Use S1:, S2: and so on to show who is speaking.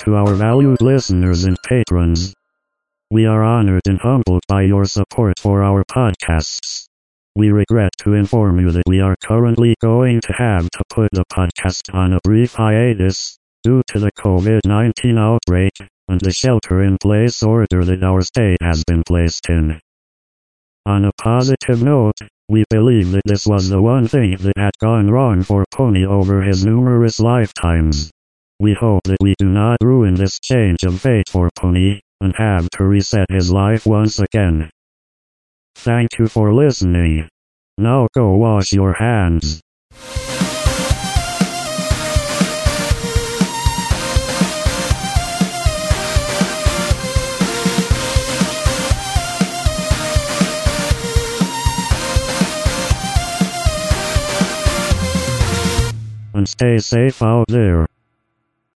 S1: to our valued listeners and patrons. We are honored and humbled by your support for our podcasts. We regret to inform you that we are currently going to have to put the podcast on a brief hiatus due to the COVID-19 outbreak and the shelter-in-place order that our state has been placed in. On a positive note, we believe that this was the one thing that had gone wrong for Pony over his numerous lifetimes. We hope that we do not ruin this change of fate for Pony, and have to reset his life once again. Thank you for listening. Now go wash your hands. And stay safe out there.